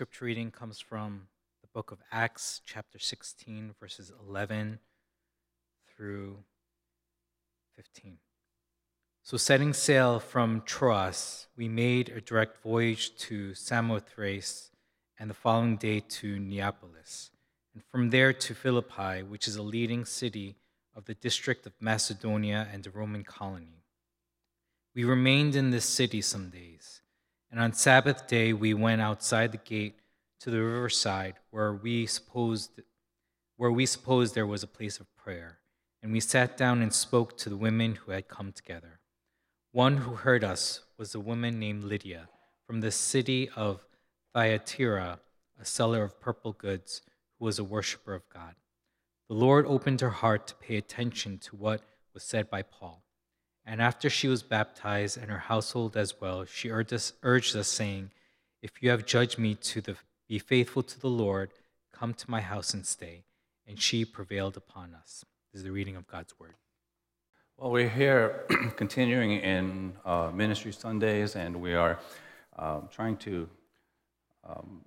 scripture reading comes from the book of Acts, chapter 16, verses 11 through 15. So, setting sail from Troas, we made a direct voyage to Samothrace and the following day to Neapolis, and from there to Philippi, which is a leading city of the district of Macedonia and a Roman colony. We remained in this city some days, and on Sabbath day we went outside the gate to the riverside where we supposed where we supposed there was a place of prayer, and we sat down and spoke to the women who had come together. One who heard us was a woman named Lydia from the city of Thyatira, a seller of purple goods, who was a worshiper of God. The Lord opened her heart to pay attention to what was said by Paul. And after she was baptized and her household as well, she urged us, urged us saying, If you have judged me to the, be faithful to the Lord, come to my house and stay. And she prevailed upon us. This is the reading of God's word. Well, we're here continuing in uh, Ministry Sundays, and we are uh, trying to, um,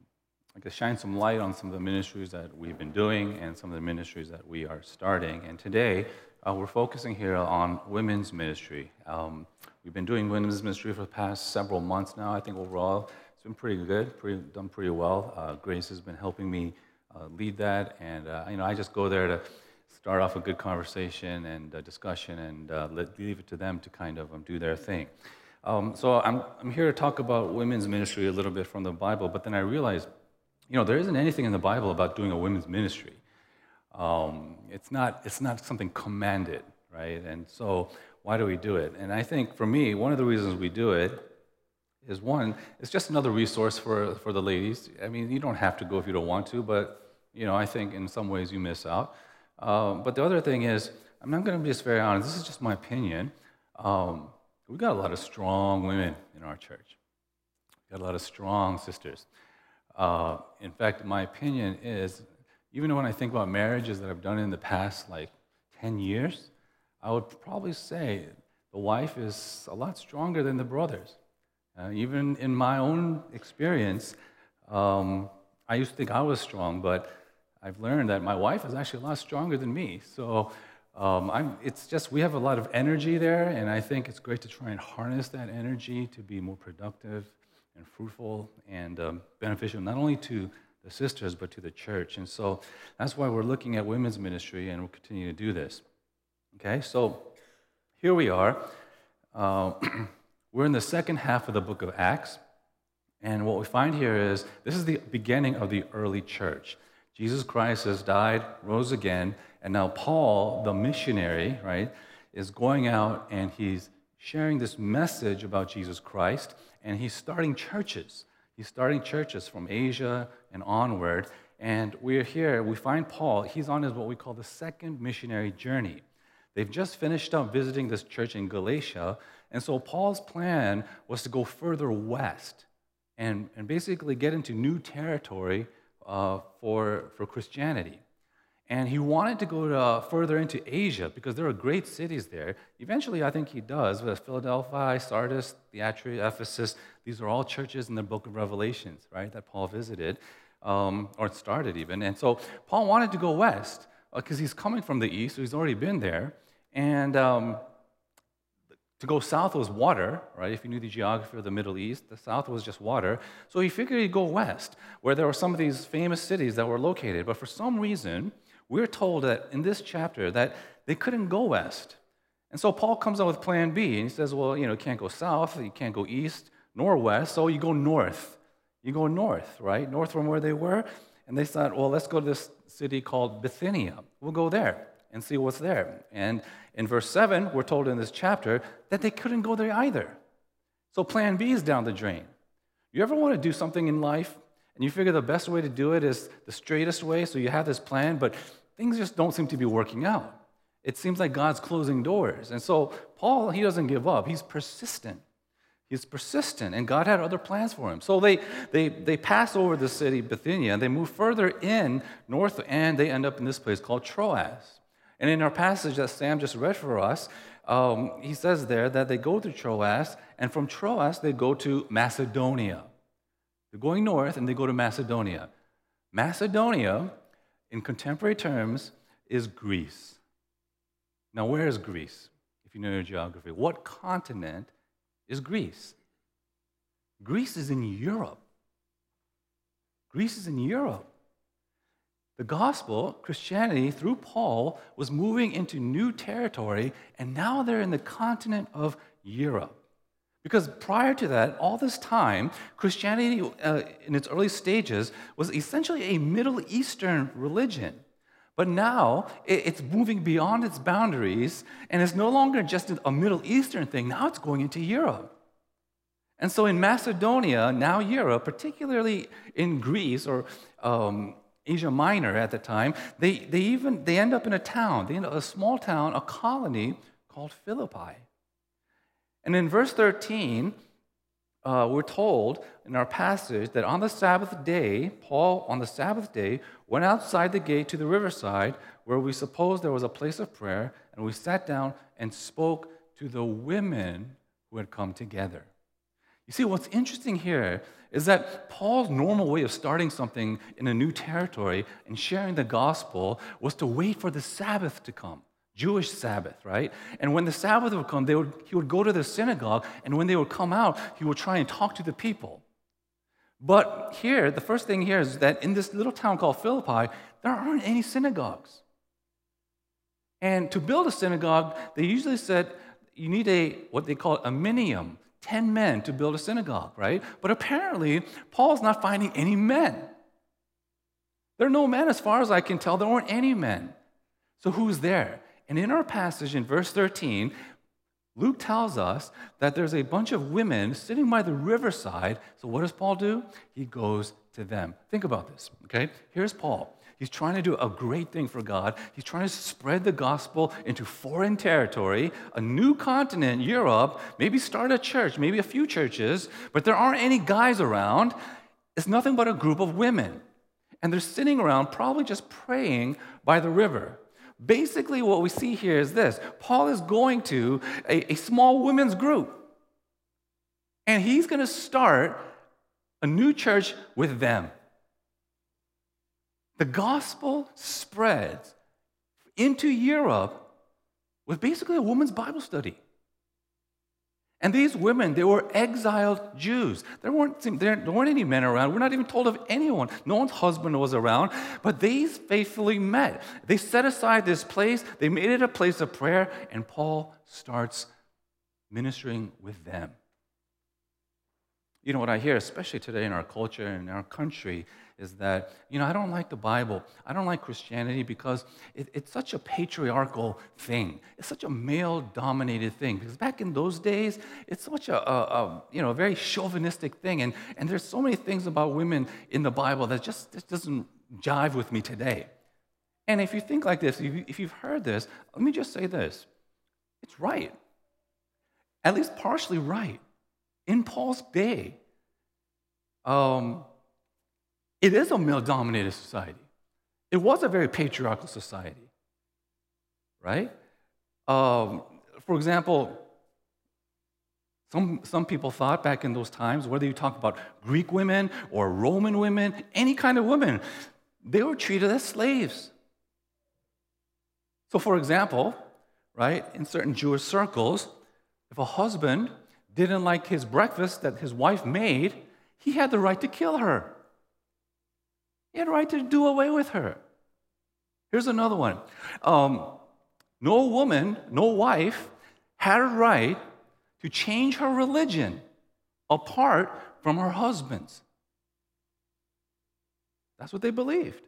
I guess, shine some light on some of the ministries that we've been doing and some of the ministries that we are starting. And today, uh, we're focusing here on women's ministry. Um, we've been doing women's ministry for the past several months now. I think overall it's been pretty good, pretty, done pretty well. Uh, Grace has been helping me uh, lead that, and uh, you know, I just go there to start off a good conversation and discussion and uh, let, leave it to them to kind of um, do their thing. Um, so I'm, I'm here to talk about women's ministry a little bit from the Bible, but then I realized, you know, there isn't anything in the Bible about doing a women's ministry. Um, it's, not, it's not something commanded, right? And so why do we do it? And I think for me, one of the reasons we do it is one, it's just another resource for, for the ladies. I mean, you don't have to go if you don't want to, but, you know, I think in some ways you miss out. Um, but the other thing is, I'm not going to be just very honest, this is just my opinion. Um, we've got a lot of strong women in our church. We've got a lot of strong sisters. Uh, in fact, my opinion is, even when I think about marriages that I've done in the past, like 10 years, I would probably say the wife is a lot stronger than the brothers. Uh, even in my own experience, um, I used to think I was strong, but I've learned that my wife is actually a lot stronger than me. So um, it's just, we have a lot of energy there, and I think it's great to try and harness that energy to be more productive and fruitful and um, beneficial, not only to the sisters, but to the church. And so that's why we're looking at women's ministry, and we'll continue to do this. Okay, so here we are. Uh, we're in the second half of the book of Acts. And what we find here is this is the beginning of the early church. Jesus Christ has died, rose again, and now Paul, the missionary, right, is going out and he's sharing this message about Jesus Christ, and he's starting churches. He's starting churches from Asia and onward. And we're here, we find Paul, he's on his what we call the second missionary journey. They've just finished up visiting this church in Galatia, and so Paul's plan was to go further west and, and basically get into new territory uh, for, for Christianity. And he wanted to go to, uh, further into Asia because there are great cities there. Eventually, I think he does. with Philadelphia, Sardis, Thyatira, Ephesus, these are all churches in the book of Revelations, right, that Paul visited um, or started even. And so Paul wanted to go west because uh, he's coming from the east, so he's already been there. And um, to go south was water, right? If you knew the geography of the Middle East, the south was just water. So he figured he'd go west, where there were some of these famous cities that were located. But for some reason, we're told that in this chapter that they couldn't go west. And so Paul comes up with plan B, and he says, well, you know, you can't go south, you can't go east nor west, so oh, you go north. You go north, right? North from where they were. And they thought, well, let's go to this city called Bithynia. We'll go there and see what's there. And in verse 7, we're told in this chapter that they couldn't go there either. So plan B is down the drain. You ever want to do something in life and you figure the best way to do it is the straightest way, so you have this plan, but things just don't seem to be working out. It seems like God's closing doors. And so Paul, he doesn't give up, he's persistent. He's persistent, and God had other plans for him. So they, they, they pass over the city, Bithynia, and they move further in north, and they end up in this place called Troas. And in our passage that Sam just read for us, um, he says there that they go to Troas, and from Troas they go to Macedonia. They're going north and they go to Macedonia. Macedonia, in contemporary terms, is Greece. Now, where is Greece? If you know your geography, what continent is Greece? Greece is in Europe. Greece is in Europe. The gospel, Christianity, through Paul, was moving into new territory, and now they're in the continent of Europe. Because prior to that, all this time, Christianity uh, in its early stages was essentially a Middle Eastern religion. But now it's moving beyond its boundaries, and it's no longer just a Middle Eastern thing, now it's going into Europe. And so in Macedonia, now Europe, particularly in Greece or um, Asia Minor at the time, they, they even they end up in a town, they end up a small town, a colony called Philippi. And in verse 13, uh, we're told in our passage that on the Sabbath day, Paul, on the Sabbath day, went outside the gate to the riverside where we suppose there was a place of prayer, and we sat down and spoke to the women who had come together. You see, what's interesting here is that Paul's normal way of starting something in a new territory and sharing the gospel was to wait for the Sabbath to come. Jewish Sabbath, right? And when the Sabbath would come, would, he would go to the synagogue, and when they would come out, he would try and talk to the people. But here, the first thing here is that in this little town called Philippi, there aren't any synagogues. And to build a synagogue, they usually said you need a what they call a minimum, 10 men to build a synagogue, right? But apparently, Paul's not finding any men. There are no men, as far as I can tell, there weren't any men. So who's there? And in our passage in verse 13, Luke tells us that there's a bunch of women sitting by the riverside. So what does Paul do? He goes to them. Think about this, okay? Here's Paul. He's trying to do a great thing for God. He's trying to spread the gospel into foreign territory, a new continent, Europe, maybe start a church, maybe a few churches, but there aren't any guys around. It's nothing but a group of women. And they're sitting around, probably just praying by the river. Basically, what we see here is this Paul is going to a, a small women's group, and he's going to start a new church with them. The gospel spreads into Europe with basically a woman's Bible study. And these women, they were exiled Jews. There weren't, there weren't any men around. We're not even told of anyone. No one's husband was around. But these faithfully met. They set aside this place, they made it a place of prayer, and Paul starts ministering with them. You know what I hear, especially today in our culture and in our country, is that, you know, I don't like the Bible. I don't like Christianity because it, it's such a patriarchal thing. It's such a male dominated thing. Because back in those days, it's such a, a, a, you know, a very chauvinistic thing. And, and there's so many things about women in the Bible that just, just doesn't jive with me today. And if you think like this, if you've heard this, let me just say this it's right. At least partially right. In Paul's day, um, it is a male dominated society. It was a very patriarchal society, right? Um, for example, some, some people thought back in those times, whether you talk about Greek women or Roman women, any kind of women, they were treated as slaves. So, for example, right, in certain Jewish circles, if a husband didn't like his breakfast that his wife made, he had the right to kill her. He had a right to do away with her. Here's another one um, no woman, no wife had a right to change her religion apart from her husband's. That's what they believed.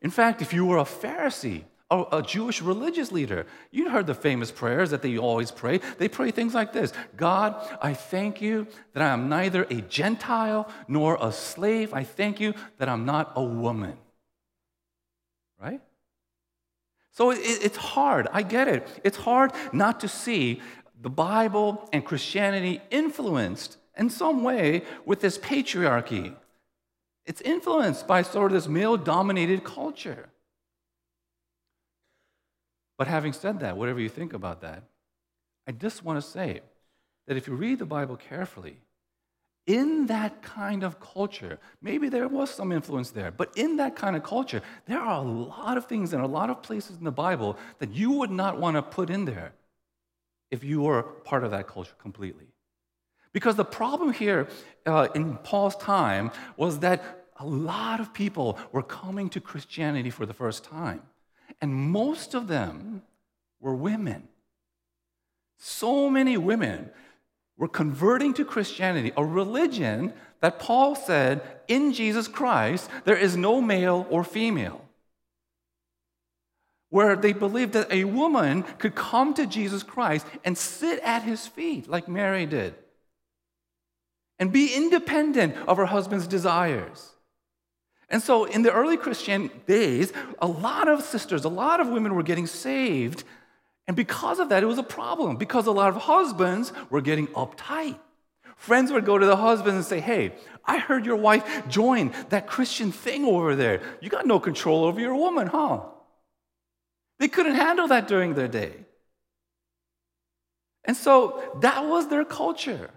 In fact, if you were a Pharisee, a Jewish religious leader. You heard the famous prayers that they always pray. They pray things like this God, I thank you that I am neither a Gentile nor a slave. I thank you that I'm not a woman. Right? So it's hard. I get it. It's hard not to see the Bible and Christianity influenced in some way with this patriarchy. It's influenced by sort of this male dominated culture. But having said that, whatever you think about that, I just want to say that if you read the Bible carefully, in that kind of culture, maybe there was some influence there, but in that kind of culture, there are a lot of things and a lot of places in the Bible that you would not want to put in there if you were part of that culture completely. Because the problem here uh, in Paul's time was that a lot of people were coming to Christianity for the first time, and most of them were women. So many women were converting to Christianity, a religion that Paul said in Jesus Christ there is no male or female. Where they believed that a woman could come to Jesus Christ and sit at his feet like Mary did and be independent of her husband's desires. And so, in the early Christian days, a lot of sisters, a lot of women were getting saved and because of that, it was a problem because a lot of husbands were getting uptight. Friends would go to the husband and say, Hey, I heard your wife join that Christian thing over there. You got no control over your woman, huh? They couldn't handle that during their day. And so that was their culture.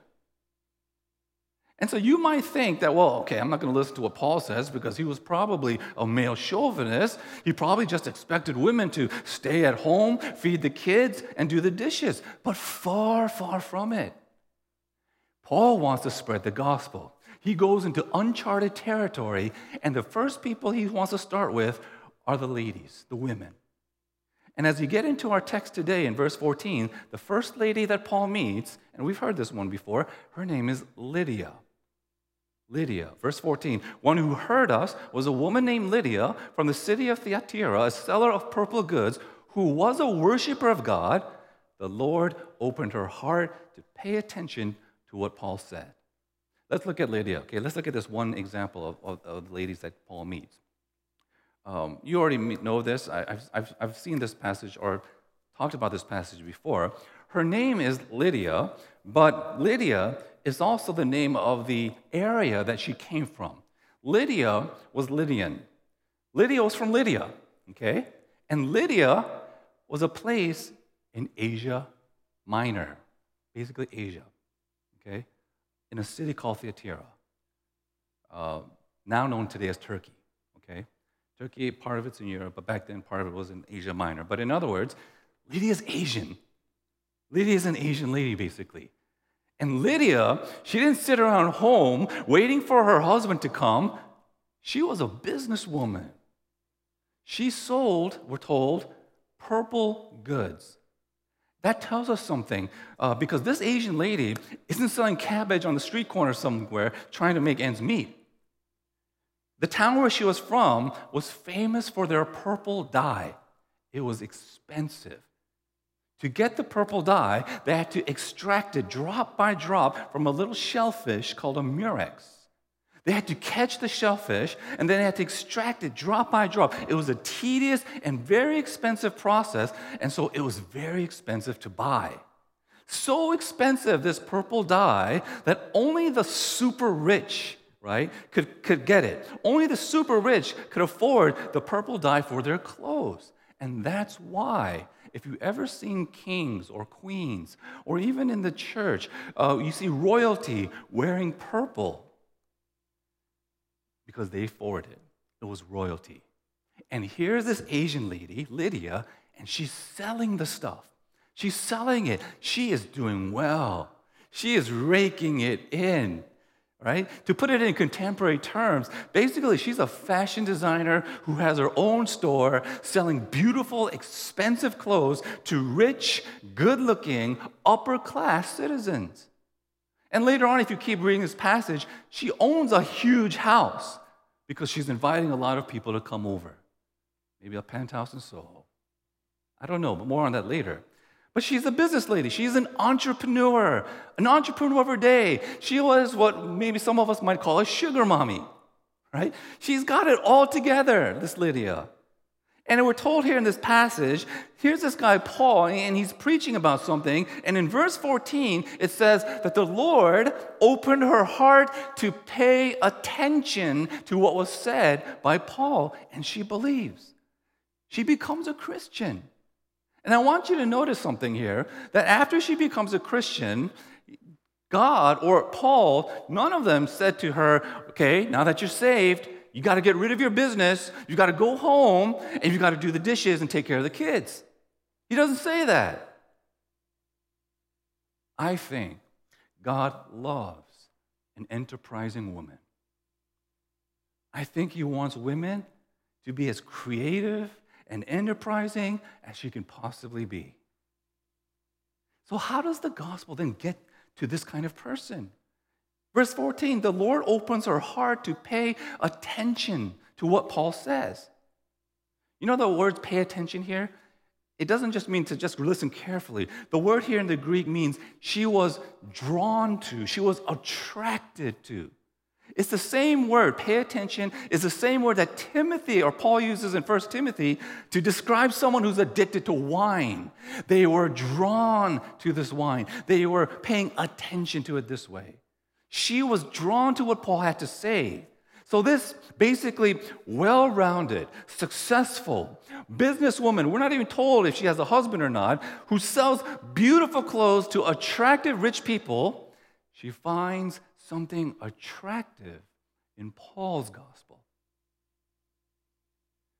And so you might think that, well, okay, I'm not going to listen to what Paul says because he was probably a male chauvinist. He probably just expected women to stay at home, feed the kids, and do the dishes. But far, far from it. Paul wants to spread the gospel. He goes into uncharted territory, and the first people he wants to start with are the ladies, the women. And as we get into our text today in verse 14, the first lady that Paul meets, and we've heard this one before, her name is Lydia. Lydia. Verse 14 One who heard us was a woman named Lydia from the city of Thyatira, a seller of purple goods, who was a worshiper of God. The Lord opened her heart to pay attention to what Paul said. Let's look at Lydia. Okay, let's look at this one example of, of, of the ladies that Paul meets. Um, you already know this. I, have I've, I've seen this passage or talked about this passage before. Her name is Lydia, but Lydia is also the name of the area that she came from. Lydia was Lydian. Lydia was from Lydia, okay? And Lydia was a place in Asia Minor, basically Asia, okay? In a city called Thyatira, uh, now known today as Turkey, okay? Turkey, part of it's in Europe, but back then part of it was in Asia Minor. But in other words, Lydia's Asian. Lydia is an Asian lady, basically. And Lydia, she didn't sit around home waiting for her husband to come. She was a businesswoman. She sold, we're told, purple goods. That tells us something uh, because this Asian lady isn't selling cabbage on the street corner somewhere trying to make ends meet. The town where she was from was famous for their purple dye. It was expensive. To get the purple dye, they had to extract it drop by drop from a little shellfish called a murex. They had to catch the shellfish and then they had to extract it drop by drop. It was a tedious and very expensive process, and so it was very expensive to buy. So expensive, this purple dye, that only the super rich, right, could, could get it. Only the super rich could afford the purple dye for their clothes. And that's why if you've ever seen kings or queens, or even in the church, uh, you see royalty wearing purple because they forwarded it. It was royalty. And here's this Asian lady, Lydia, and she's selling the stuff. She's selling it. She is doing well. She is raking it in right? To put it in contemporary terms, basically, she's a fashion designer who has her own store selling beautiful, expensive clothes to rich, good looking, upper class citizens. And later on, if you keep reading this passage, she owns a huge house because she's inviting a lot of people to come over. Maybe a penthouse in Soho. I don't know, but more on that later. But she's a business lady. She's an entrepreneur, an entrepreneur of her day. She was what maybe some of us might call a sugar mommy, right? She's got it all together, this Lydia. And we're told here in this passage, here's this guy, Paul, and he's preaching about something. And in verse 14, it says that the Lord opened her heart to pay attention to what was said by Paul, and she believes. She becomes a Christian. And I want you to notice something here that after she becomes a Christian, God or Paul, none of them said to her, okay, now that you're saved, you got to get rid of your business, you got to go home, and you got to do the dishes and take care of the kids. He doesn't say that. I think God loves an enterprising woman. I think He wants women to be as creative and enterprising as she can possibly be. So, how does the gospel then get to this kind of person? Verse 14 the Lord opens her heart to pay attention to what Paul says. You know the words pay attention here? It doesn't just mean to just listen carefully. The word here in the Greek means she was drawn to, she was attracted to. It's the same word, pay attention, is the same word that Timothy or Paul uses in 1 Timothy to describe someone who's addicted to wine. They were drawn to this wine, they were paying attention to it this way. She was drawn to what Paul had to say. So, this basically well rounded, successful businesswoman, we're not even told if she has a husband or not, who sells beautiful clothes to attractive rich people, she finds something attractive in Paul's gospel.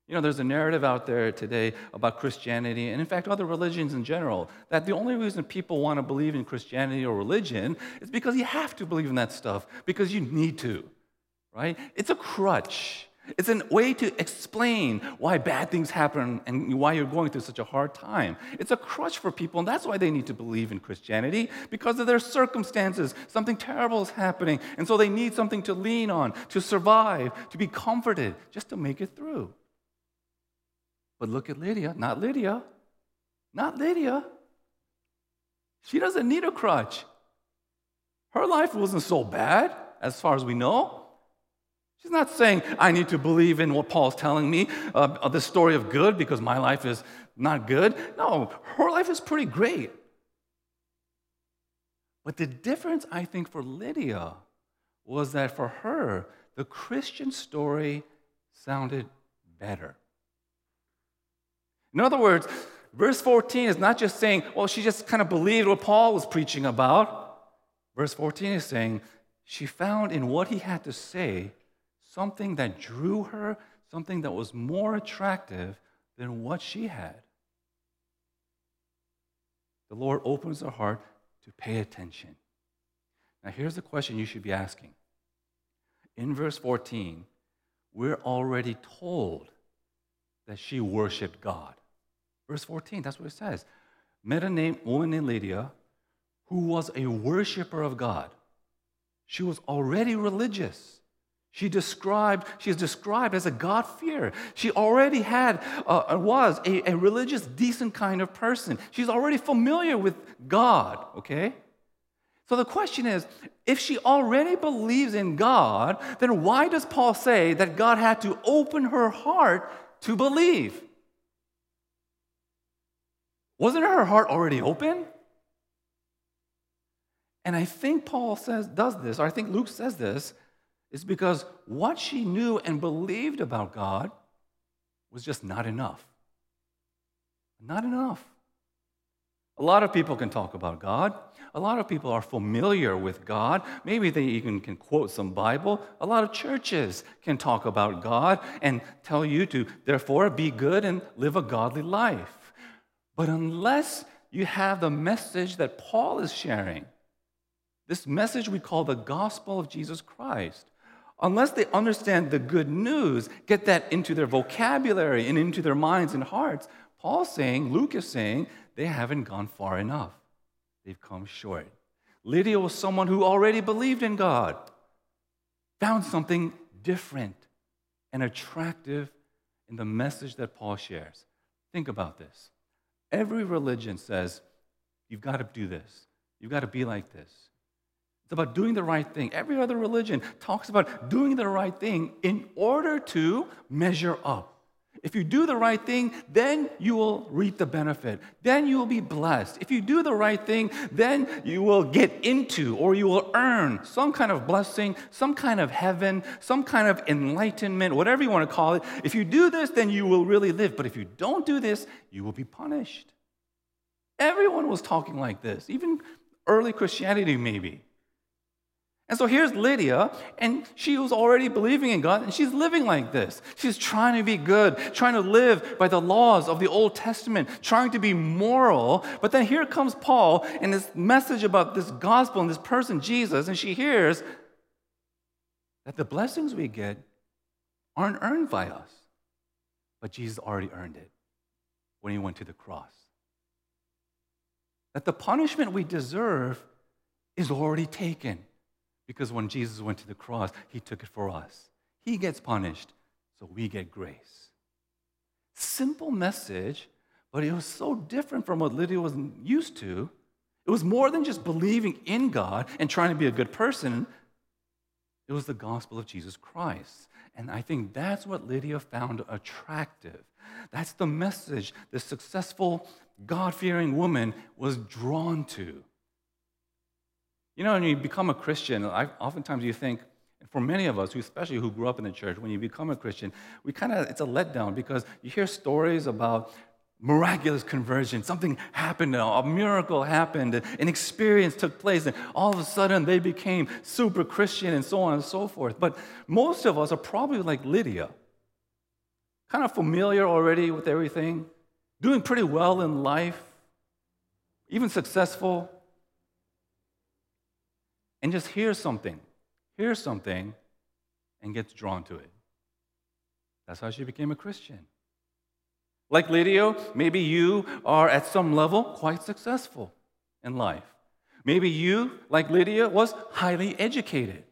You know, there's a narrative out there today about Christianity, and in fact, other religions in general, that the only reason people want to believe in Christianity or religion is because you have to believe in that stuff, because you need to, right? It's a crutch. It's a way to explain why bad things happen and why you're going through such a hard time. It's a crutch for people, and that's why they need to believe in Christianity because of their circumstances. Something terrible is happening, and so they need something to lean on, to survive, to be comforted, just to make it through. But look at Lydia, not Lydia, not Lydia. She doesn't need a crutch. Her life wasn't so bad, as far as we know. She's not saying, I need to believe in what Paul's telling me, uh, the story of good, because my life is not good. No, her life is pretty great. But the difference, I think, for Lydia was that for her, the Christian story sounded better. In other words, verse 14 is not just saying, well, she just kind of believed what Paul was preaching about. Verse 14 is saying, she found in what he had to say something that drew her, something that was more attractive than what she had. The Lord opens her heart to pay attention. Now, here's the question you should be asking. In verse 14, we're already told that she worshiped God. Verse 14, that's what it says. Met a name, woman named Lydia who was a worshiper of God. She was already religious. She described, she is described as a God-fearer. She already had, uh, uh, was a, a religious, decent kind of person. She's already familiar with God, okay? So the question is if she already believes in God, then why does Paul say that God had to open her heart to believe? Wasn't her heart already open? And I think Paul says does this, or I think Luke says this is because what she knew and believed about God was just not enough. Not enough. A lot of people can talk about God. A lot of people are familiar with God. Maybe they even can quote some Bible. A lot of churches can talk about God and tell you to, therefore, be good and live a godly life. But unless you have the message that Paul is sharing, this message we call the gospel of Jesus Christ, unless they understand the good news, get that into their vocabulary and into their minds and hearts, Paul's saying, Luke is saying, they haven't gone far enough. They've come short. Lydia was someone who already believed in God, found something different and attractive in the message that Paul shares. Think about this. Every religion says, you've got to do this, you've got to be like this. It's about doing the right thing. Every other religion talks about doing the right thing in order to measure up. If you do the right thing, then you will reap the benefit. Then you will be blessed. If you do the right thing, then you will get into or you will earn some kind of blessing, some kind of heaven, some kind of enlightenment, whatever you want to call it. If you do this, then you will really live. But if you don't do this, you will be punished. Everyone was talking like this, even early Christianity, maybe. And so here's Lydia, and she was already believing in God, and she's living like this. She's trying to be good, trying to live by the laws of the Old Testament, trying to be moral. But then here comes Paul and this message about this gospel and this person, Jesus, and she hears that the blessings we get aren't earned by us, but Jesus already earned it when he went to the cross. That the punishment we deserve is already taken because when Jesus went to the cross, he took it for us. He gets punished, so we get grace. Simple message, but it was so different from what Lydia was used to. It was more than just believing in God and trying to be a good person. It was the gospel of Jesus Christ. And I think that's what Lydia found attractive. That's the message the successful, God fearing woman was drawn to. You know, when you become a Christian, I, oftentimes you think, for many of us, especially who grew up in the church, when you become a Christian, we kind of, it's a letdown because you hear stories about miraculous conversion. Something happened, a miracle happened, an experience took place, and all of a sudden they became super Christian and so on and so forth. But most of us are probably like Lydia, kind of familiar already with everything, doing pretty well in life, even successful and just hears something, hears something, and gets drawn to it. That's how she became a Christian. Like Lydia, maybe you are at some level quite successful in life. Maybe you, like Lydia, was highly educated.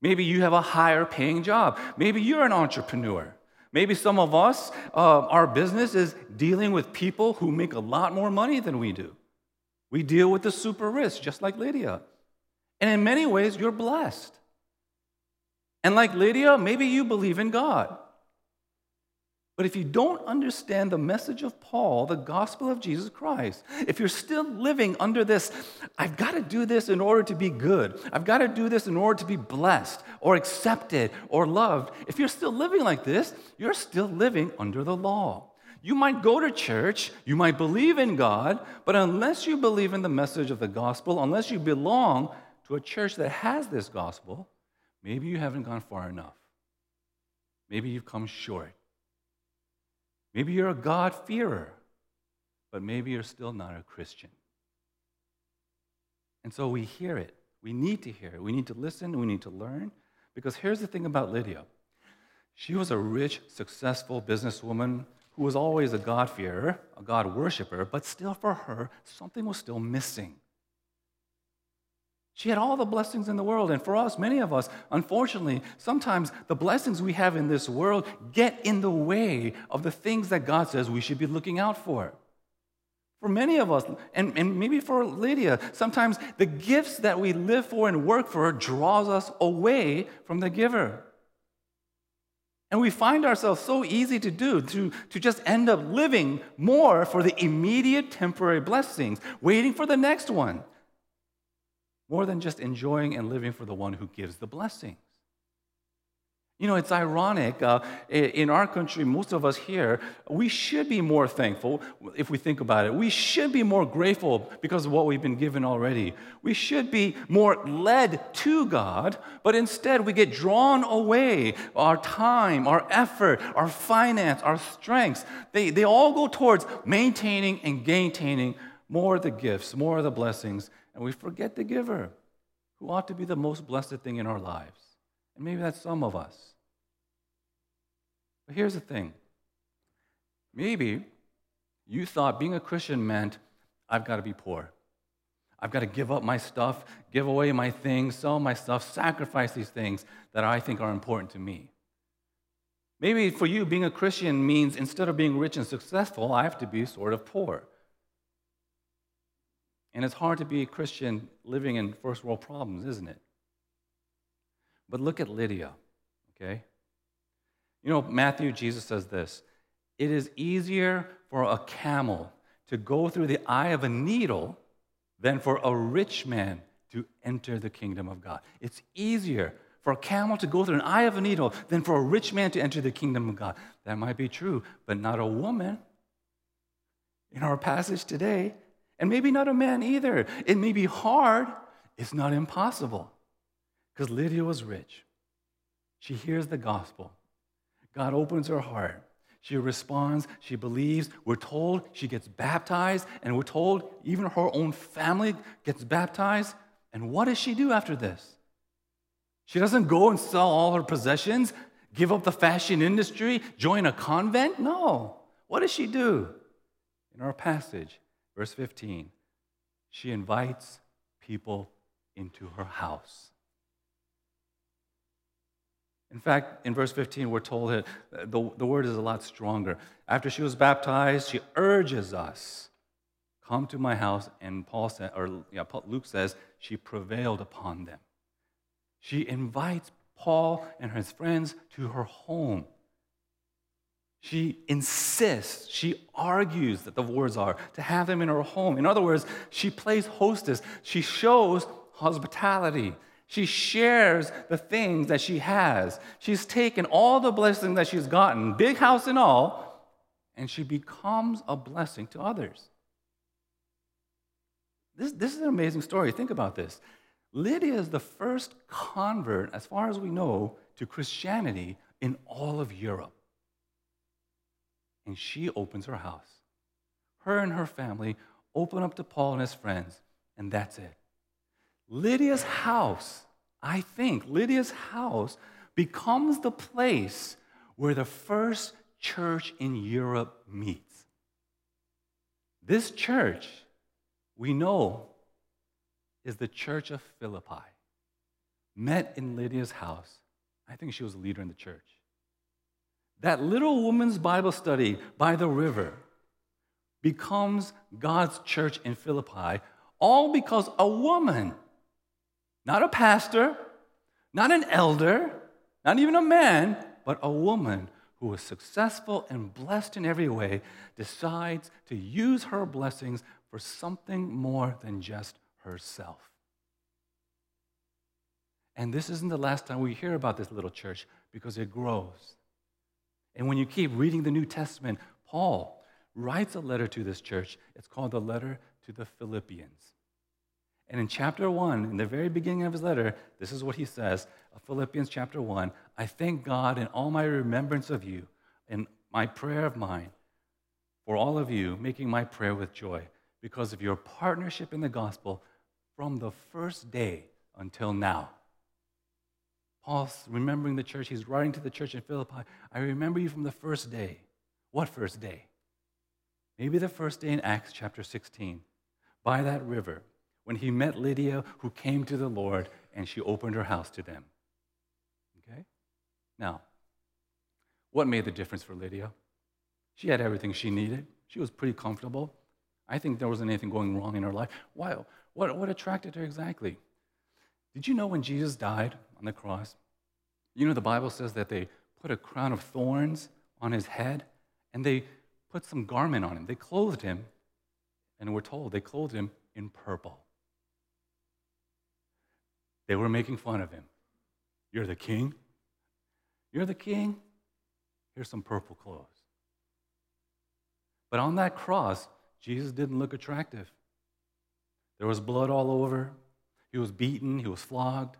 Maybe you have a higher paying job. Maybe you're an entrepreneur. Maybe some of us, uh, our business is dealing with people who make a lot more money than we do. We deal with the super rich, just like Lydia. And in many ways, you're blessed. And like Lydia, maybe you believe in God. But if you don't understand the message of Paul, the gospel of Jesus Christ, if you're still living under this, I've got to do this in order to be good, I've got to do this in order to be blessed or accepted or loved, if you're still living like this, you're still living under the law. You might go to church, you might believe in God, but unless you believe in the message of the gospel, unless you belong, to a church that has this gospel, maybe you haven't gone far enough. Maybe you've come short. Maybe you're a God-fearer, but maybe you're still not a Christian. And so we hear it. We need to hear it. We need to listen. We need to learn. Because here's the thing about Lydia she was a rich, successful businesswoman who was always a God-fearer, a God worshiper, but still for her, something was still missing. She had all the blessings in the world. And for us, many of us, unfortunately, sometimes the blessings we have in this world get in the way of the things that God says we should be looking out for. For many of us, and, and maybe for Lydia, sometimes the gifts that we live for and work for draws us away from the giver. And we find ourselves so easy to do, to, to just end up living more for the immediate temporary blessings, waiting for the next one more than just enjoying and living for the one who gives the blessings. You know, it's ironic. Uh, in our country, most of us here, we should be more thankful if we think about it. We should be more grateful because of what we've been given already. We should be more led to God, but instead we get drawn away. Our time, our effort, our finance, our strengths, they, they all go towards maintaining and gaining more of the gifts, more of the blessings, and we forget the giver, who ought to be the most blessed thing in our lives. And maybe that's some of us. But here's the thing maybe you thought being a Christian meant I've got to be poor. I've got to give up my stuff, give away my things, sell my stuff, sacrifice these things that I think are important to me. Maybe for you, being a Christian means instead of being rich and successful, I have to be sort of poor. And it's hard to be a Christian living in first world problems, isn't it? But look at Lydia, okay? You know, Matthew, Jesus says this It is easier for a camel to go through the eye of a needle than for a rich man to enter the kingdom of God. It's easier for a camel to go through an eye of a needle than for a rich man to enter the kingdom of God. That might be true, but not a woman. In our passage today, and maybe not a man either. It may be hard, it's not impossible. because Lydia was rich. She hears the gospel. God opens her heart. She responds, she believes. We're told she gets baptized, and we're told even her own family gets baptized. And what does she do after this? She doesn't go and sell all her possessions, give up the fashion industry, join a convent. No. What does she do? In our passage, verse 15, she invites people into her house. In fact, in verse 15, we're told that the, the word is a lot stronger. After she was baptized, she urges us, come to my house. And Paul said, or yeah, Luke says, she prevailed upon them. She invites Paul and his friends to her home. She insists, she argues that the words are to have them in her home. In other words, she plays hostess. She shows hospitality. She shares the things that she has. She's taken all the blessings that she's gotten, big house and all, and she becomes a blessing to others. This, this is an amazing story. Think about this. Lydia is the first convert, as far as we know, to Christianity in all of Europe. And she opens her house. Her and her family open up to Paul and his friends, and that's it. Lydia's house, I think, Lydia's house becomes the place where the first church in Europe meets. This church, we know, is the church of Philippi, met in Lydia's house. I think she was a leader in the church. That little woman's Bible study by the river becomes God's church in Philippi, all because a woman not a pastor, not an elder, not even a man, but a woman who was successful and blessed in every way decides to use her blessings for something more than just herself. And this isn't the last time we hear about this little church because it grows. And when you keep reading the New Testament, Paul writes a letter to this church. It's called the letter to the Philippians. And in chapter 1, in the very beginning of his letter, this is what he says Philippians chapter 1 I thank God in all my remembrance of you, in my prayer of mine, for all of you, making my prayer with joy, because of your partnership in the gospel from the first day until now. Paul's remembering the church. He's writing to the church in Philippi. I remember you from the first day. What first day? Maybe the first day in Acts chapter 16, by that river when he met Lydia, who came to the Lord, and she opened her house to them. Okay? Now, what made the difference for Lydia? She had everything she needed. She was pretty comfortable. I think there wasn't anything going wrong in her life. Why? What, what attracted her exactly? Did you know when Jesus died on the cross? You know, the Bible says that they put a crown of thorns on his head and they put some garment on him. They clothed him, and we're told they clothed him in purple. They were making fun of him. You're the king? You're the king? Here's some purple clothes. But on that cross, Jesus didn't look attractive. There was blood all over. He was beaten. He was flogged.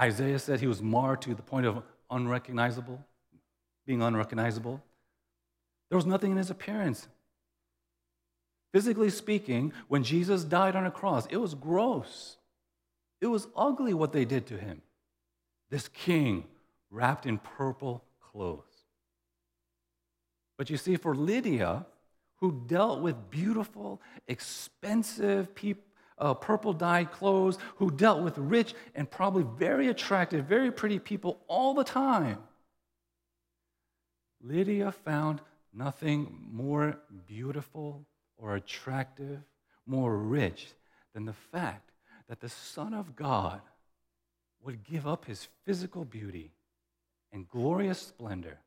Isaiah said he was marred to the point of unrecognizable, being unrecognizable. There was nothing in his appearance. Physically speaking, when Jesus died on a cross, it was gross. It was ugly what they did to him. This king wrapped in purple clothes. But you see, for Lydia, who dealt with beautiful, expensive people, uh, purple dyed clothes, who dealt with rich and probably very attractive, very pretty people all the time. Lydia found nothing more beautiful or attractive, more rich than the fact that the Son of God would give up his physical beauty and glorious splendor,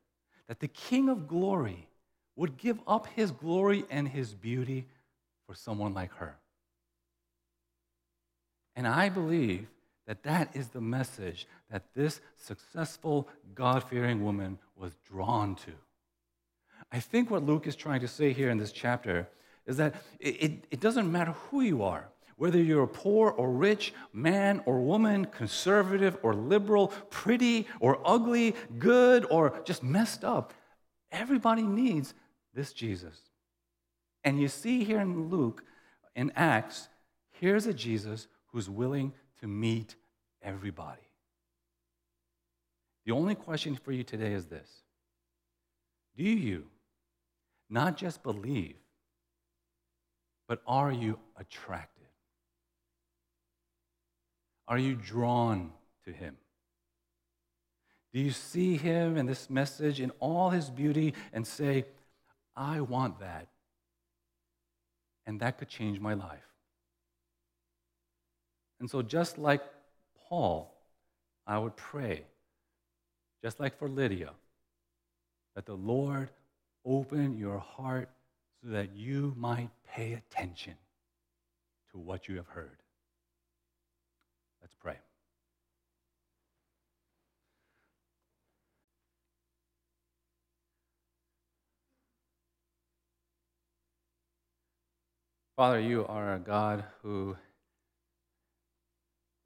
that the King of glory would give up his glory and his beauty for someone like her. And I believe that that is the message that this successful, God fearing woman was drawn to. I think what Luke is trying to say here in this chapter is that it, it, it, doesn't matter who you are, Whether you're a poor or rich, man or woman, conservative or liberal, pretty or ugly, good or just messed up, everybody needs this Jesus. And you see here in Luke, in Acts, here's a Jesus who's willing to meet everybody. The only question for you today is this Do you not just believe, but are you attracted? Are you drawn to him? Do you see him and this message in all his beauty and say, I want that? And that could change my life. And so, just like Paul, I would pray, just like for Lydia, that the Lord open your heart so that you might pay attention to what you have heard. Let's pray. Father, you are a God who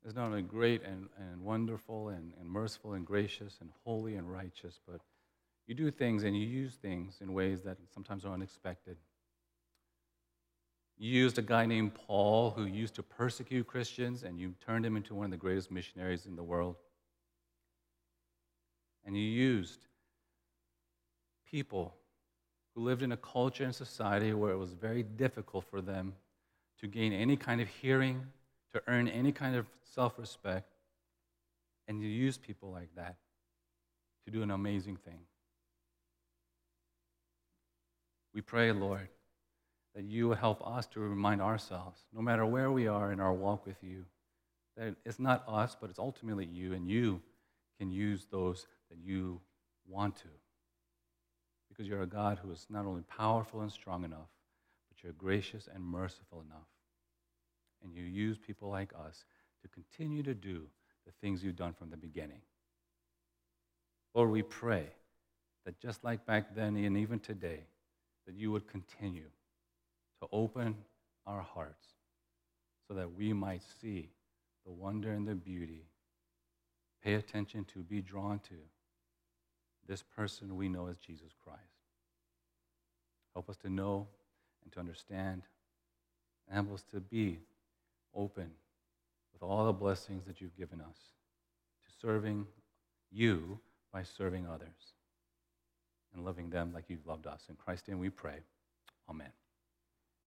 is not only great and, and wonderful and, and merciful and gracious and holy and righteous, but you do things and you use things in ways that sometimes are unexpected. You used a guy named Paul who used to persecute Christians, and you turned him into one of the greatest missionaries in the world. And you used people who lived in a culture and society where it was very difficult for them to gain any kind of hearing, to earn any kind of self respect. And you use people like that to do an amazing thing. We pray, Lord, that you would help us to remind ourselves, no matter where we are in our walk with you, that it's not us, but it's ultimately you, and you can use those that you want to. Because you're a God who is not only powerful and strong enough, but you're gracious and merciful enough. And you use people like us to continue to do the things you've done from the beginning. Lord, we pray that just like back then and even today, that you would continue to open our hearts so that we might see the wonder and the beauty, pay attention to, be drawn to this person we know as Jesus Christ. Help us to know and to understand, and help us to be open with all the blessings that you've given us to serving you by serving others and loving them like you've loved us. In Christ's name we pray. Amen.